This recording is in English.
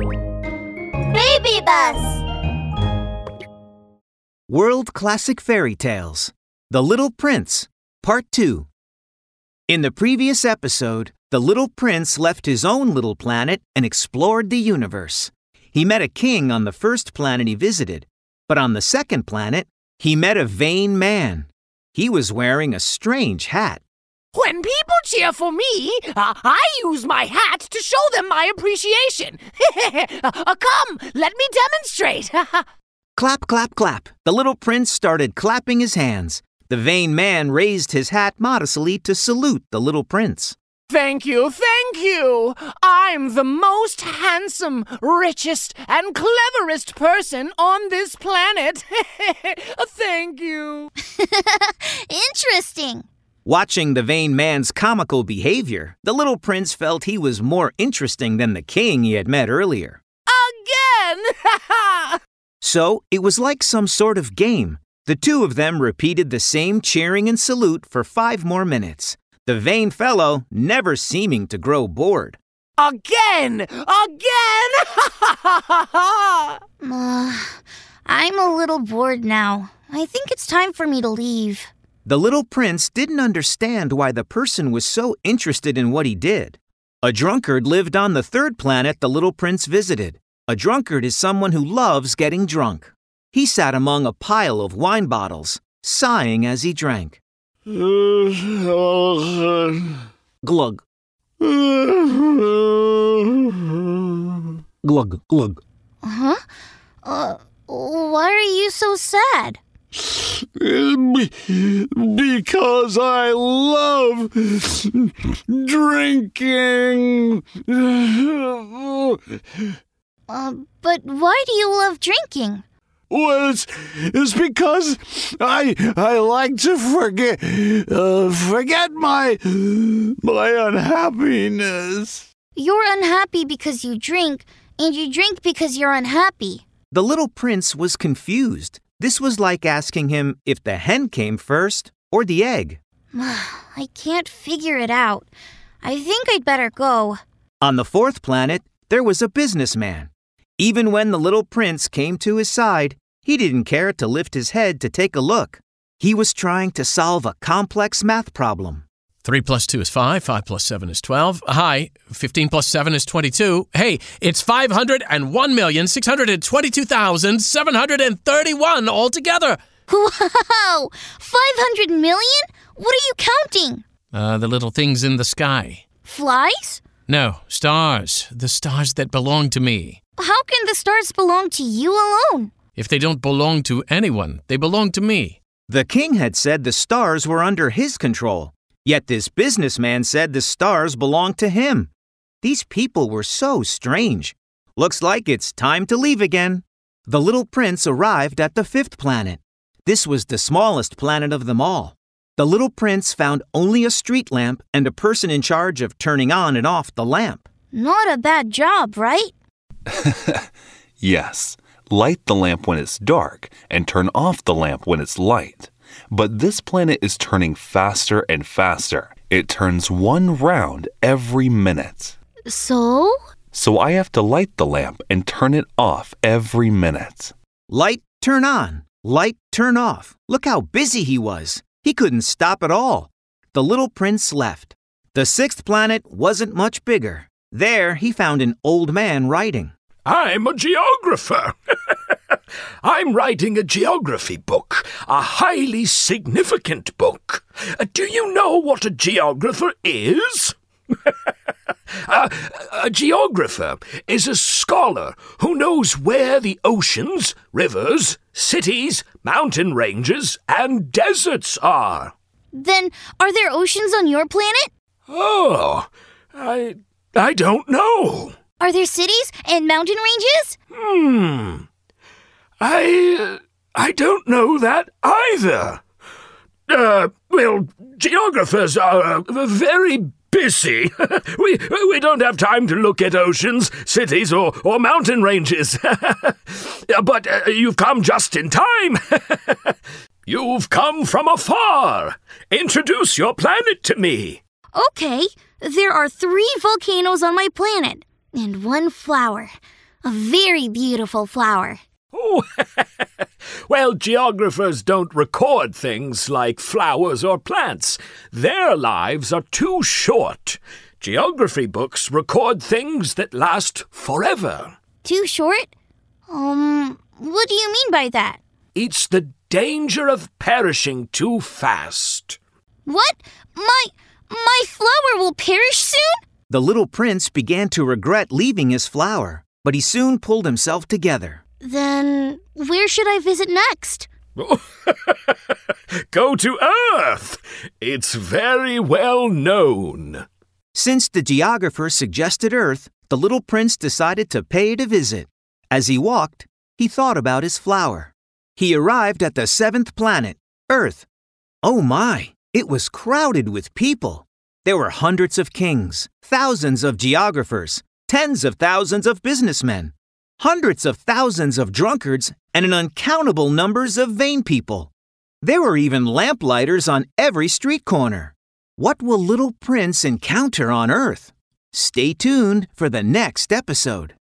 Baby Bus. World Classic Fairy Tales The Little Prince, Part 2. In the previous episode, the little prince left his own little planet and explored the universe. He met a king on the first planet he visited, but on the second planet, he met a vain man. He was wearing a strange hat. When people cheer for me, uh, I use my hat to show them my appreciation. uh, come, let me demonstrate. Clap, clap, clap. The little prince started clapping his hands. The vain man raised his hat modestly to salute the little prince. Thank you, thank you. I'm the most handsome, richest, and cleverest person on this planet. thank you. Interesting. Watching the vain man's comical behavior, the little prince felt he was more interesting than the king he had met earlier. Again! So it was like some sort of game. The two of them repeated the same cheering and salute for five more minutes, the vain fellow never seeming to grow bored. Again! Again! Uh, I'm a little bored now. I think it's time for me to leave. The little prince didn't understand why the person was so interested in what he did. A drunkard lived on the third planet the little prince visited. A drunkard is someone who loves getting drunk. He sat among a pile of wine bottles, sighing as he drank. Glug, glug, glug. Huh? Uh, why are you so sad? Because I love drinking. Uh, but why do you love drinking? Well, it's, it's because I I like to forget uh, forget my my unhappiness. You're unhappy because you drink, and you drink because you're unhappy. The little prince was confused. This was like asking him if the hen came first or the egg. I can't figure it out. I think I'd better go. On the fourth planet, there was a businessman. Even when the little prince came to his side, he didn't care to lift his head to take a look. He was trying to solve a complex math problem. 3 plus 2 is 5. 5 plus 7 is 12. Hi. 15 plus 7 is 22. Hey, it's 501,622,731 altogether. Wow! 500 million? What are you counting? Uh, the little things in the sky. Flies? No, stars. The stars that belong to me. How can the stars belong to you alone? If they don't belong to anyone, they belong to me. The king had said the stars were under his control, yet this businessman said the stars belonged to him. These people were so strange. Looks like it's time to leave again. The little prince arrived at the fifth planet. This was the smallest planet of them all. The little prince found only a street lamp and a person in charge of turning on and off the lamp. Not a bad job, right? Yes, light the lamp when it's dark and turn off the lamp when it's light. But this planet is turning faster and faster. It turns one round every minute. So? So I have to light the lamp and turn it off every minute. Light, turn on. Light, turn off. Look how busy he was. He couldn't stop at all. The little prince left. The sixth planet wasn't much bigger. There, he found an old man writing. I'm a geographer. I'm writing a geography book, a highly significant book. Uh, do you know what a geographer is? Uh, a geographer is a scholar who knows where the oceans, rivers, cities, mountain ranges, and deserts are. Then, are there oceans on your planet? Oh, I I don't know. Are there cities and mountain ranges? Hmm. I I don't know that either. Uh, well, geographers are uh, very busy. we we don't have time to look at oceans, cities, or or mountain ranges. but uh, you've come just in time. you've come from afar. Introduce your planet to me. Okay, there are three volcanoes on my planet and one flower. A very beautiful flower. Oh, well, geographers don't record things like flowers or plants. Their lives are too short. Geography books record things that last forever. Too short? Um, what do you mean by that? It's the danger of perishing too fast. What? My my flower will perish soon? The little prince began to regret leaving his flower, but he soon pulled himself together. Then where should I visit next? Go to Earth. It's very well known. Since the geographer suggested Earth, the little prince decided to pay it a visit. As he walked, he thought about his flower. He arrived at the seventh planet, Earth. Oh my, it was crowded with people. There were hundreds of kings, thousands of geographers, tens of thousands of businessmen, hundreds of thousands of drunkards, and an uncountable numbers of vain people. There were even lamplighters on every street corner. What will Little Prince encounter on Earth? Stay tuned for the next episode.